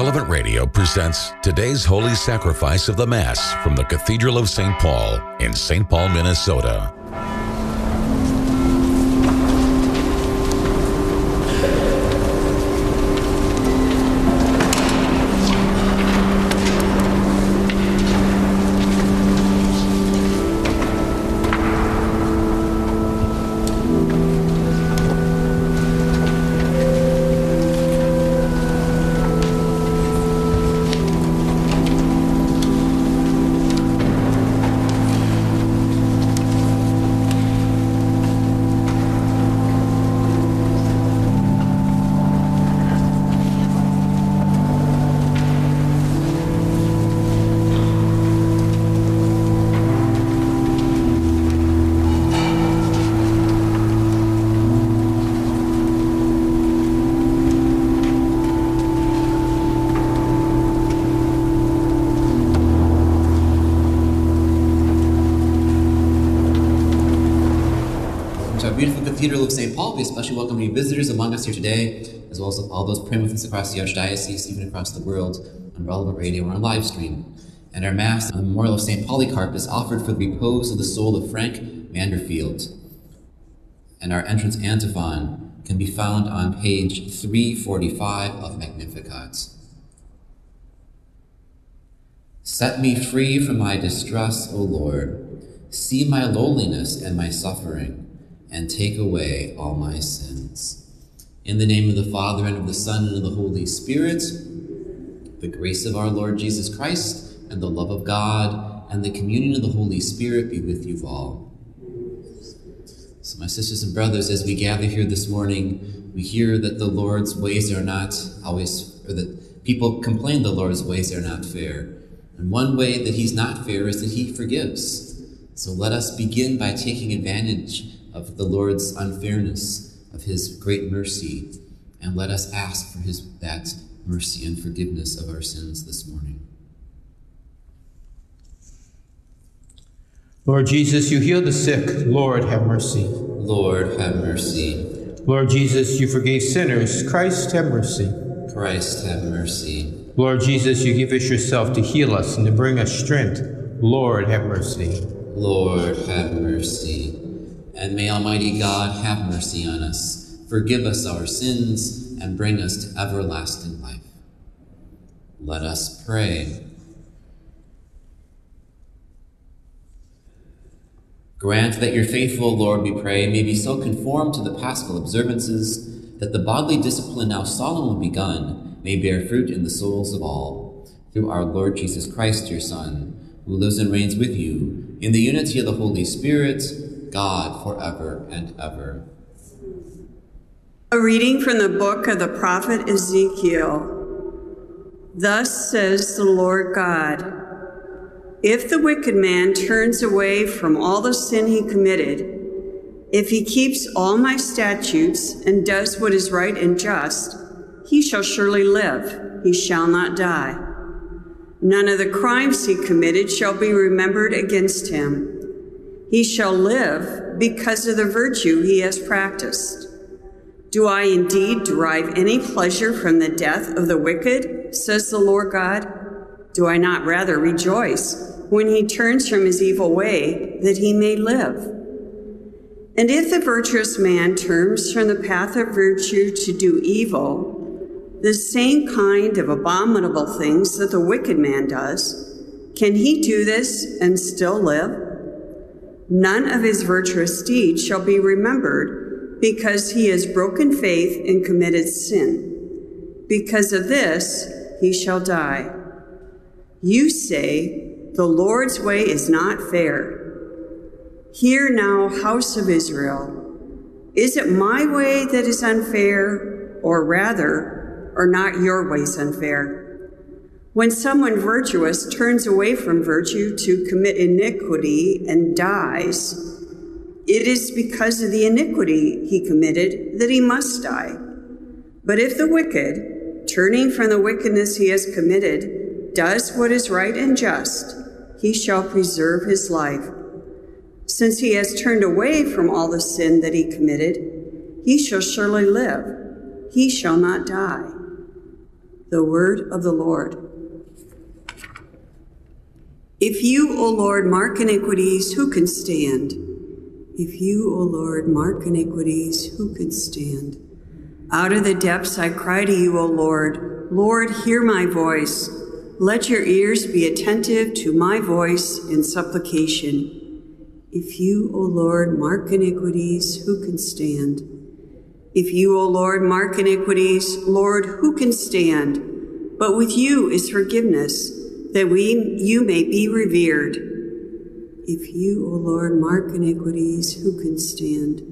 Relevant Radio presents today's Holy Sacrifice of the Mass from the Cathedral of St. Paul in St. Paul, Minnesota. We especially welcome any visitors among us here today, as well as all those praying with us across the Archdiocese, even across the world, on Relevant Radio or on live stream. And our Mass, the Memorial of St. Polycarp, is offered for the repose of the soul of Frank Manderfield. And our entrance antiphon can be found on page 345 of Magnificat. Set me free from my distress, O Lord. See my lowliness and my suffering and take away all my sins. In the name of the Father, and of the Son, and of the Holy Spirit, the grace of our Lord Jesus Christ, and the love of God, and the communion of the Holy Spirit be with you all. So, my sisters and brothers, as we gather here this morning, we hear that the Lord's ways are not always, or that people complain the Lord's ways are not fair. And one way that He's not fair is that He forgives. So let us begin by taking advantage of the Lord's unfairness, of his great mercy, and let us ask for his that mercy and forgiveness of our sins this morning. Lord Jesus, you heal the sick. Lord, have mercy. Lord, have mercy. Lord Jesus, you forgave sinners. Christ, have mercy. Christ, have mercy. Lord Jesus, you give us yourself to heal us and to bring us strength. Lord, have mercy. Lord, have mercy. And may Almighty God have mercy on us, forgive us our sins, and bring us to everlasting life. Let us pray. Grant that your faithful, Lord, we pray, may be so conformed to the paschal observances that the bodily discipline now solemnly begun may bear fruit in the souls of all. Through our Lord Jesus Christ, your Son, who lives and reigns with you, in the unity of the Holy Spirit, God forever and ever. A reading from the book of the prophet Ezekiel. Thus says the Lord God If the wicked man turns away from all the sin he committed, if he keeps all my statutes and does what is right and just, he shall surely live, he shall not die. None of the crimes he committed shall be remembered against him. He shall live because of the virtue he has practiced. Do I indeed derive any pleasure from the death of the wicked, says the Lord God? Do I not rather rejoice when he turns from his evil way that he may live? And if the virtuous man turns from the path of virtue to do evil, the same kind of abominable things that the wicked man does, can he do this and still live? None of his virtuous deeds shall be remembered because he has broken faith and committed sin. Because of this, he shall die. You say, The Lord's way is not fair. Hear now, house of Israel. Is it my way that is unfair, or rather, are not your ways unfair? When someone virtuous turns away from virtue to commit iniquity and dies, it is because of the iniquity he committed that he must die. But if the wicked, turning from the wickedness he has committed, does what is right and just, he shall preserve his life. Since he has turned away from all the sin that he committed, he shall surely live. He shall not die. The word of the Lord. If you, O Lord, mark iniquities, who can stand? If you, O Lord, mark iniquities, who can stand? Out of the depths I cry to you, O Lord. Lord, hear my voice. Let your ears be attentive to my voice in supplication. If you, O Lord, mark iniquities, who can stand? If you, O Lord, mark iniquities, Lord, who can stand? But with you is forgiveness, that we you may be revered. If you, O Lord, mark iniquities, who can stand?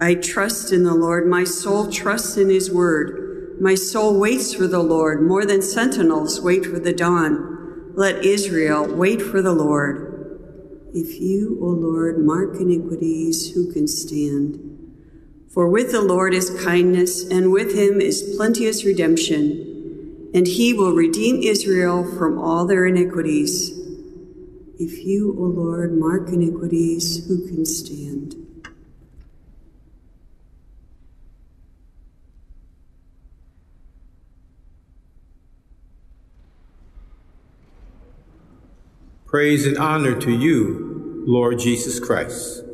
I trust in the Lord, my soul trusts in his word. My soul waits for the Lord more than sentinels wait for the dawn. Let Israel wait for the Lord. If you, O Lord, mark iniquities, who can stand? For with the Lord is kindness, and with him is plenteous redemption, and he will redeem Israel from all their iniquities. If you, O Lord, mark iniquities, who can stand? Praise and honor to you, Lord Jesus Christ.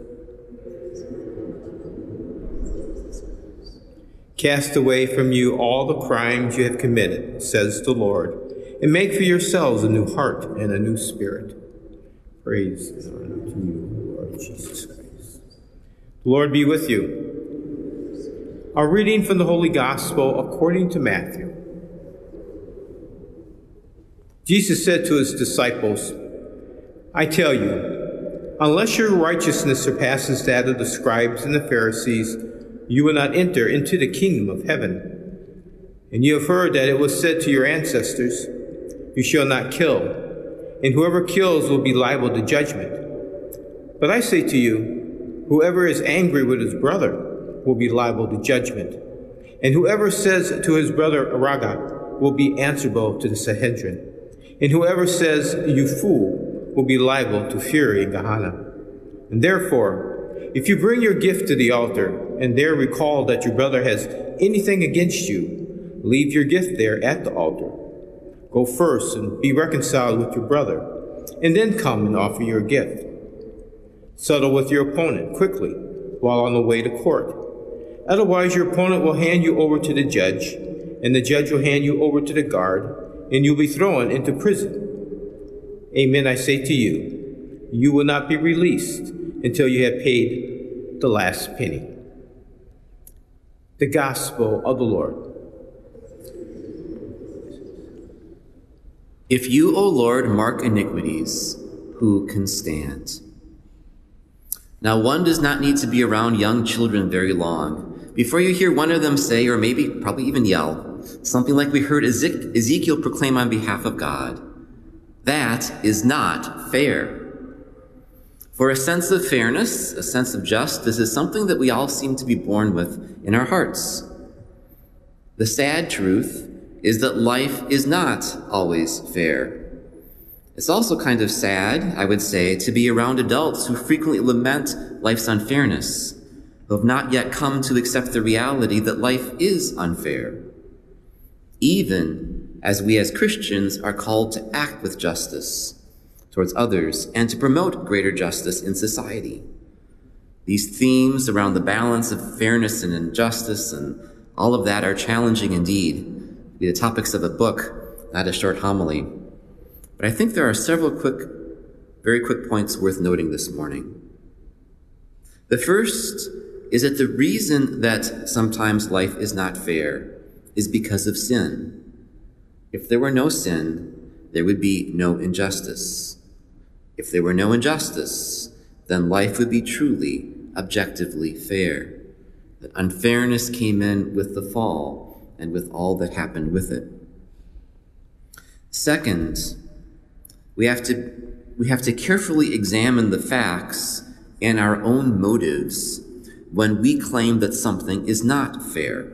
Cast away from you all the crimes you have committed, says the Lord, and make for yourselves a new heart and a new spirit. Praise to you, Lord Jesus Christ. The Lord be with you. A reading from the Holy Gospel according to Matthew. Jesus said to his disciples, I tell you, unless your righteousness surpasses that of the scribes and the Pharisees, you will not enter into the kingdom of heaven. And you have heard that it was said to your ancestors, You shall not kill, and whoever kills will be liable to judgment. But I say to you, whoever is angry with his brother will be liable to judgment. And whoever says to his brother, Raca, will be answerable to the Sanhedrin. And whoever says, You fool, will be liable to fury in Gehenna. And therefore, if you bring your gift to the altar and there recall that your brother has anything against you, leave your gift there at the altar. Go first and be reconciled with your brother, and then come and offer your gift. Settle with your opponent quickly while on the way to court. Otherwise, your opponent will hand you over to the judge, and the judge will hand you over to the guard, and you'll be thrown into prison. Amen, I say to you, you will not be released until you have paid the last penny. The Gospel of the Lord. If you, O Lord, mark iniquities, who can stand? Now, one does not need to be around young children very long before you hear one of them say, or maybe probably even yell, something like we heard Ezekiel proclaim on behalf of God. That is not fair. For a sense of fairness, a sense of justice, is something that we all seem to be born with in our hearts. The sad truth is that life is not always fair. It's also kind of sad, I would say, to be around adults who frequently lament life's unfairness, who have not yet come to accept the reality that life is unfair. Even as we as Christians are called to act with justice towards others and to promote greater justice in society. These themes around the balance of fairness and injustice and all of that are challenging indeed. Be the topics of a book, not a short homily. But I think there are several quick, very quick points worth noting this morning. The first is that the reason that sometimes life is not fair is because of sin. If there were no sin, there would be no injustice. If there were no injustice, then life would be truly, objectively fair. That unfairness came in with the fall and with all that happened with it. Second, we have to, we have to carefully examine the facts and our own motives when we claim that something is not fair.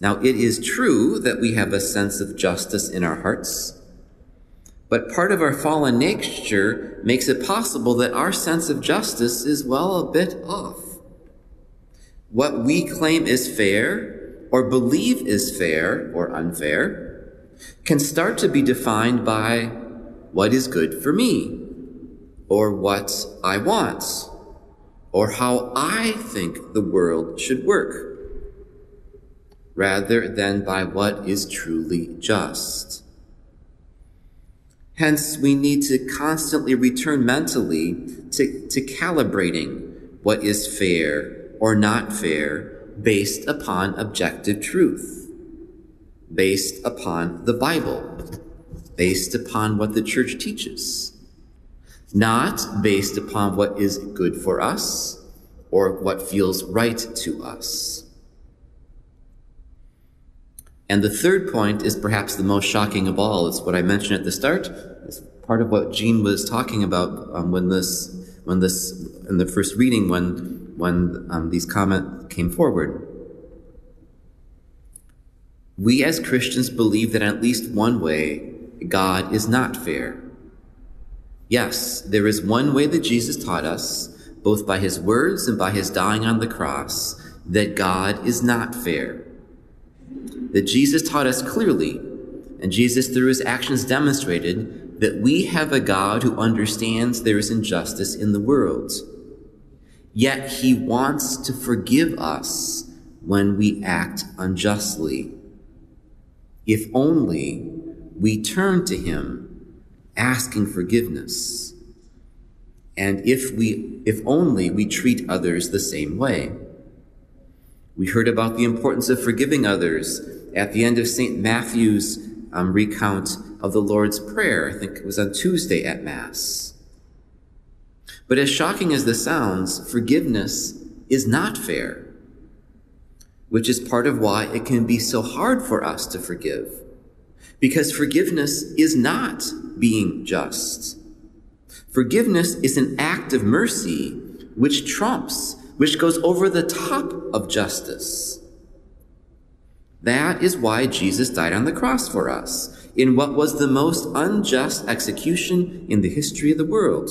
Now, it is true that we have a sense of justice in our hearts, but part of our fallen nature makes it possible that our sense of justice is, well, a bit off. What we claim is fair, or believe is fair or unfair can start to be defined by what is good for me, or what I want, or how I think the world should work, rather than by what is truly just. Hence, we need to constantly return mentally to, to calibrating what is fair or not fair based upon objective truth, based upon the Bible, based upon what the church teaches, not based upon what is good for us or what feels right to us. And the third point is perhaps the most shocking of all. It's what I mentioned at the start. It's part of what Jean was talking about um, when this, when this, in the first reading, when, when um, these comments came forward. We as Christians believe that at least one way, God is not fair. Yes, there is one way that Jesus taught us, both by his words and by his dying on the cross, that God is not fair that Jesus taught us clearly, and Jesus, through his actions, demonstrated that we have a God who understands there is injustice in the world. Yet he wants to forgive us when we act unjustly. If only we turn to him asking forgiveness. And if we, if only we treat others the same way. We heard about the importance of forgiving others at the end of St. Matthew's um, recount of the Lord's Prayer. I think it was on Tuesday at Mass. But as shocking as this sounds, forgiveness is not fair, which is part of why it can be so hard for us to forgive. Because forgiveness is not being just. Forgiveness is an act of mercy which trumps, which goes over the top of justice. That is why Jesus died on the cross for us, in what was the most unjust execution in the history of the world.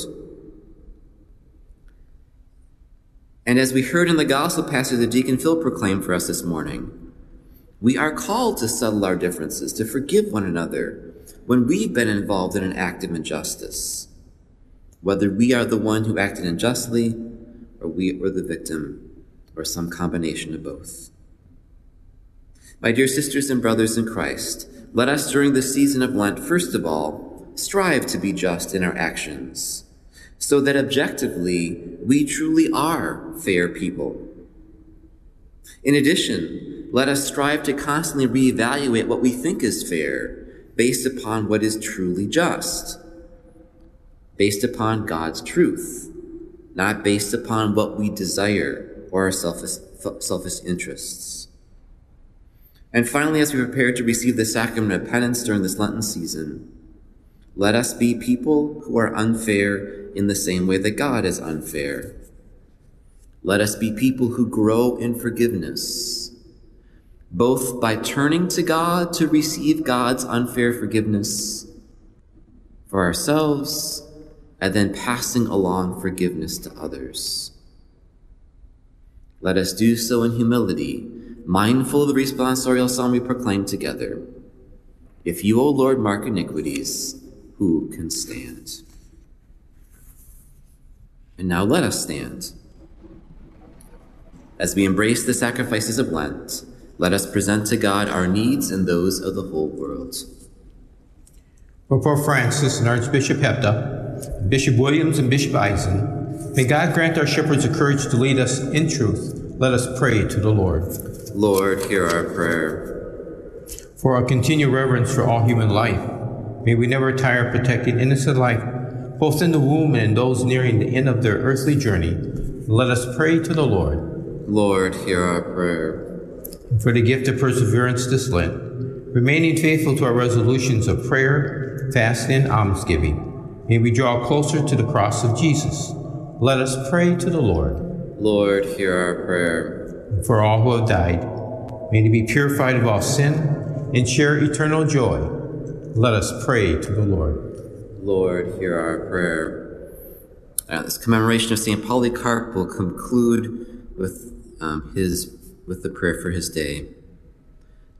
And as we heard in the gospel passage that Deacon Phil proclaimed for us this morning, we are called to settle our differences, to forgive one another when we've been involved in an act of injustice, whether we are the one who acted unjustly or we were the victim or some combination of both. My dear sisters and brothers in Christ, let us during the season of Lent, first of all, strive to be just in our actions, so that objectively we truly are fair people. In addition, let us strive to constantly reevaluate what we think is fair based upon what is truly just, based upon God's truth, not based upon what we desire or our selfish, selfish interests. And finally, as we prepare to receive the sacrament of penance during this Lenten season, let us be people who are unfair in the same way that God is unfair. Let us be people who grow in forgiveness, both by turning to God to receive God's unfair forgiveness for ourselves and then passing along forgiveness to others. Let us do so in humility mindful of the responsorial psalm we proclaim together. If you, O Lord, mark iniquities, who can stand? And now let us stand. As we embrace the sacrifices of Lent, let us present to God our needs and those of the whole world. Pope Francis and Archbishop Hebda, Bishop Williams and Bishop Izen, may God grant our shepherds the courage to lead us in truth. Let us pray to the Lord. Lord, hear our prayer. For our continued reverence for all human life, may we never tire of protecting innocent life, both in the womb and in those nearing the end of their earthly journey. Let us pray to the Lord. Lord, hear our prayer. For the gift of perseverance this Lent, remaining faithful to our resolutions of prayer, fasting, and almsgiving, may we draw closer to the cross of Jesus. Let us pray to the Lord. Lord, hear our prayer for all who have died. May they be purified of all sin and share eternal joy. Let us pray to the Lord. Lord, hear our prayer. Uh, this commemoration of St. Polycarp will conclude with um, his with the prayer for his day.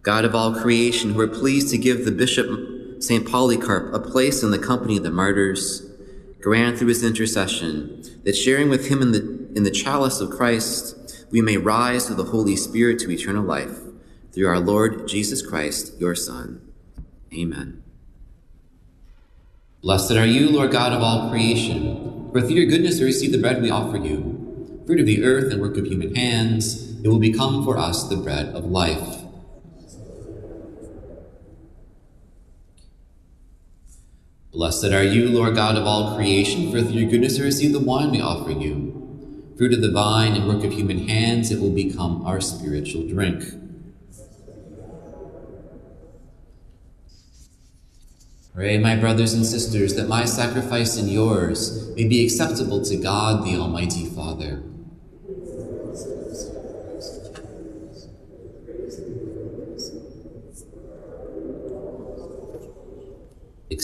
God of all creation, who are pleased to give the Bishop St. Polycarp a place in the company of the martyrs, grant through his intercession that sharing with him in the, in the chalice of Christ, we may rise through the Holy Spirit to eternal life. Through our Lord Jesus Christ, your Son. Amen. Blessed are you, Lord God of all creation, for through your goodness we receive the bread we offer you. Fruit of the earth and work of human hands, it will become for us the bread of life. Blessed are you, Lord God of all creation, for through your goodness we receive the wine we offer you. Fruit of the vine and work of human hands, it will become our spiritual drink. Pray, my brothers and sisters, that my sacrifice and yours may be acceptable to God, the Almighty Father.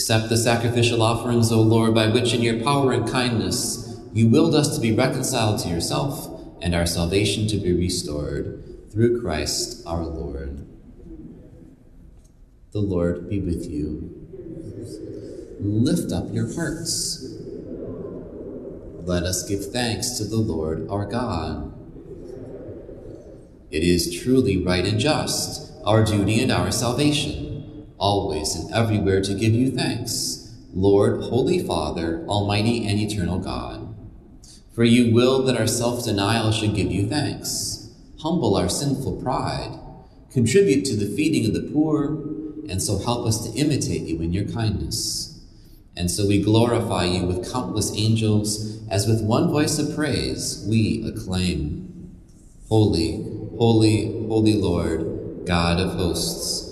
Accept the sacrificial offerings, O Lord, by which in your power and kindness you willed us to be reconciled to yourself and our salvation to be restored through Christ our Lord. The Lord be with you. Lift up your hearts. Let us give thanks to the Lord our God. It is truly right and just, our duty and our salvation always and everywhere to give you thanks, Lord, Holy Father, Almighty and Eternal God. For you will that our self denial should give you thanks, humble our sinful pride, contribute to the feeding of the poor, and so help us to imitate you in your kindness. And so we glorify you with countless angels, as with one voice of praise we acclaim Holy, holy, holy Lord, God of hosts.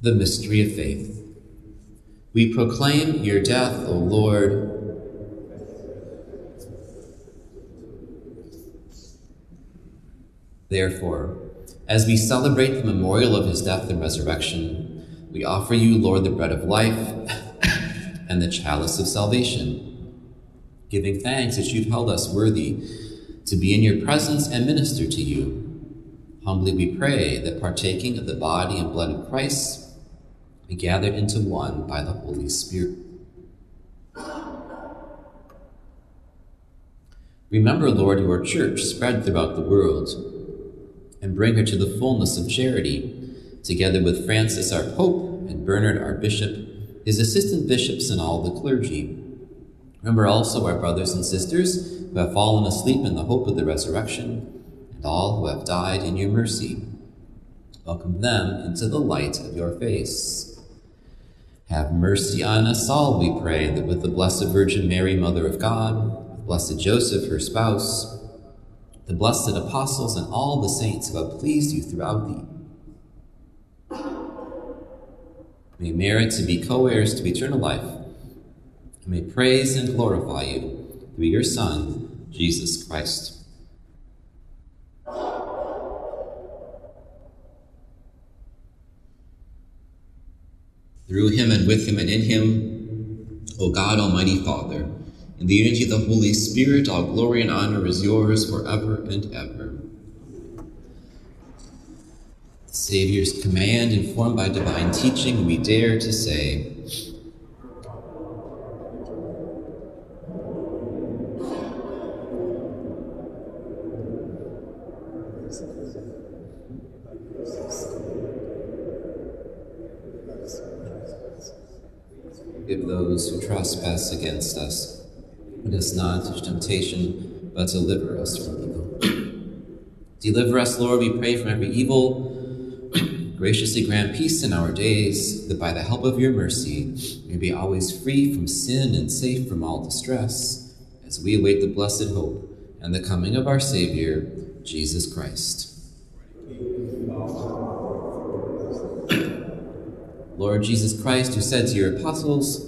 The mystery of faith. We proclaim your death, O Lord. Therefore, as we celebrate the memorial of his death and resurrection, we offer you, Lord, the bread of life and the chalice of salvation, giving thanks that you've held us worthy to be in your presence and minister to you. Humbly we pray that partaking of the body and blood of Christ, be gathered into one by the Holy Spirit. Remember, Lord, your church spread throughout the world, and bring her to the fullness of charity, together with Francis our Pope and Bernard our Bishop, his assistant bishops, and all the clergy. Remember also our brothers and sisters who have fallen asleep in the hope of the resurrection, and all who have died in your mercy. Welcome them into the light of your face. Have mercy on us all, we pray, that with the Blessed Virgin Mary, Mother of God, with Blessed Joseph, her spouse, the blessed apostles, and all the saints who have pleased you throughout the may merit to be co heirs to eternal life, and may praise and glorify you through your Son, Jesus Christ. Through him and with him and in him, O God, Almighty Father, in the unity of the Holy Spirit, all glory and honor is yours forever and ever. The Savior's command, informed by divine teaching, we dare to say, Forgive those who trespass against us. Lead us not into temptation, but deliver us from evil. deliver us, Lord, we pray, from every evil. Graciously grant peace in our days, that by the help of your mercy we may be always free from sin and safe from all distress, as we await the blessed hope and the coming of our Savior, Jesus Christ. Lord Jesus Christ, who said to your apostles,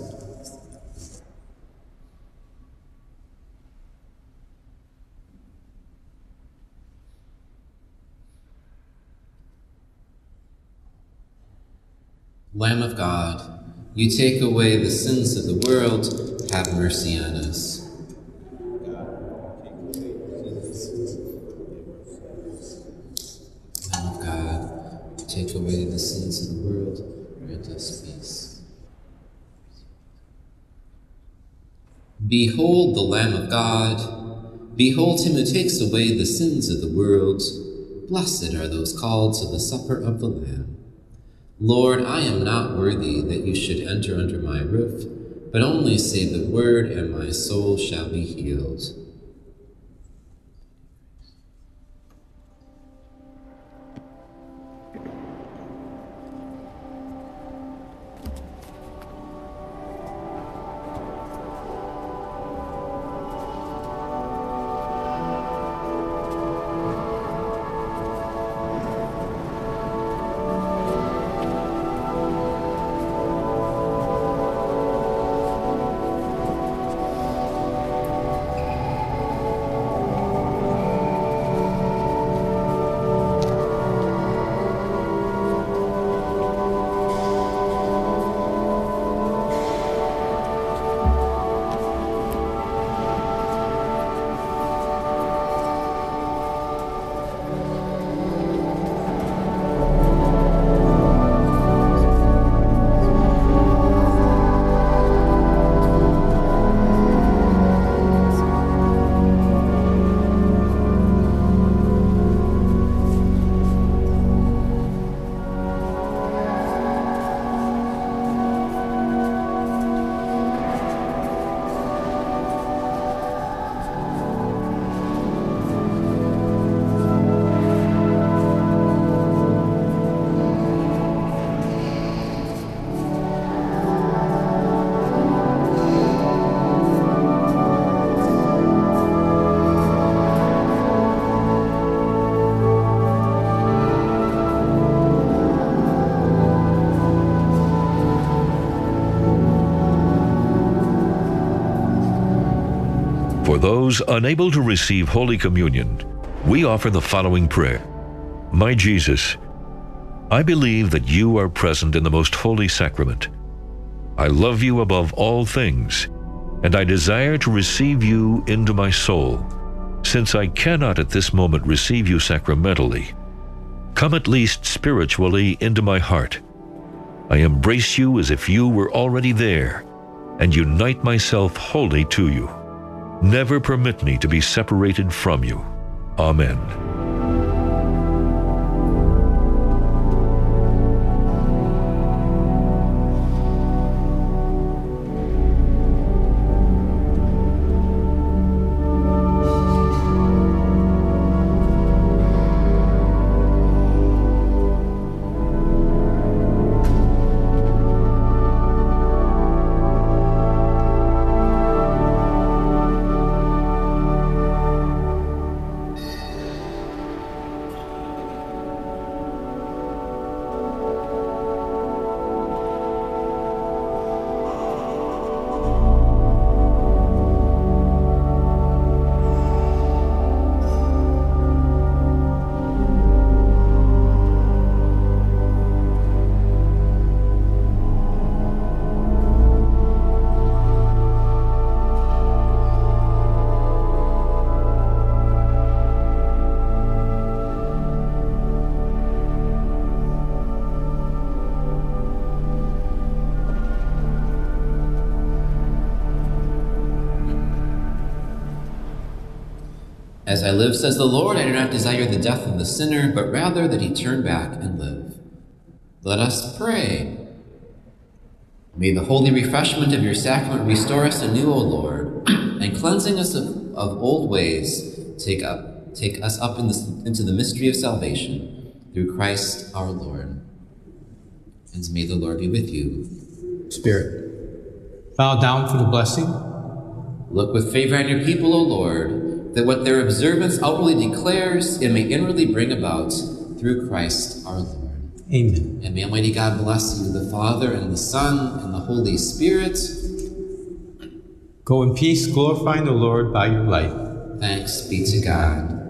Lamb of God, you take away the sins of the world, have mercy on us. Lamb of God, take away the sins of the world, grant us peace. Behold the Lamb of God. Behold him who takes away the sins of the world. Blessed are those called to the supper of the Lamb. Lord, I am not worthy that you should enter under my roof, but only say the word, and my soul shall be healed. Those unable to receive Holy Communion, we offer the following prayer My Jesus, I believe that you are present in the most holy sacrament. I love you above all things, and I desire to receive you into my soul. Since I cannot at this moment receive you sacramentally, come at least spiritually into my heart. I embrace you as if you were already there, and unite myself wholly to you. Never permit me to be separated from you. Amen. As I live, says the Lord, I do not desire the death of the sinner, but rather that he turn back and live. Let us pray. May the holy refreshment of your sacrament restore us anew, O Lord, and cleansing us of, of old ways, take up take us up in the, into the mystery of salvation through Christ our Lord. And may the Lord be with you. Spirit. Bow down for the blessing. Look with favor on your people, O Lord, that what their observance outwardly declares, it may inwardly bring about through Christ our Lord. Amen. And may Almighty God bless you, the Father, and the Son, and the Holy Spirit. Go in peace, glorifying the Lord by your life. Thanks be to God.